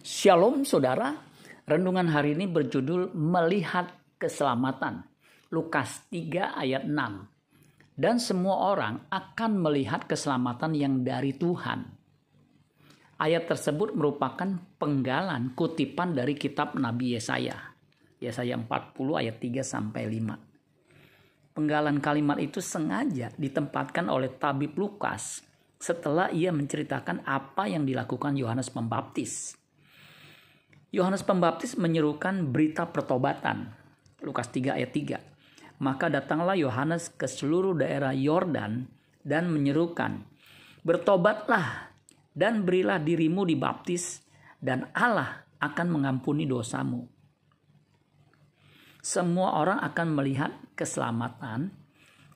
Shalom saudara, renungan hari ini berjudul Melihat Keselamatan. Lukas 3 ayat 6. Dan semua orang akan melihat keselamatan yang dari Tuhan. Ayat tersebut merupakan penggalan kutipan dari kitab Nabi Yesaya. Yesaya 40 ayat 3 sampai 5. Penggalan kalimat itu sengaja ditempatkan oleh tabib Lukas setelah ia menceritakan apa yang dilakukan Yohanes Pembaptis Yohanes Pembaptis menyerukan berita pertobatan. Lukas 3 ayat 3. Maka datanglah Yohanes ke seluruh daerah Yordan dan menyerukan, "Bertobatlah dan berilah dirimu dibaptis dan Allah akan mengampuni dosamu." Semua orang akan melihat keselamatan,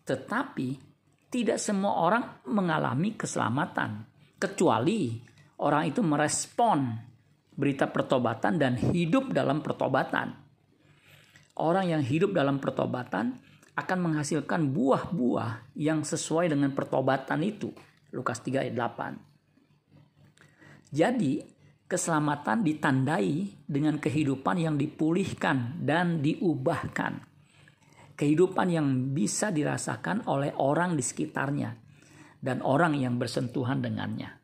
tetapi tidak semua orang mengalami keselamatan, kecuali orang itu merespon berita pertobatan dan hidup dalam pertobatan. Orang yang hidup dalam pertobatan akan menghasilkan buah-buah yang sesuai dengan pertobatan itu. Lukas 3 ayat 8. Jadi, keselamatan ditandai dengan kehidupan yang dipulihkan dan diubahkan. Kehidupan yang bisa dirasakan oleh orang di sekitarnya dan orang yang bersentuhan dengannya.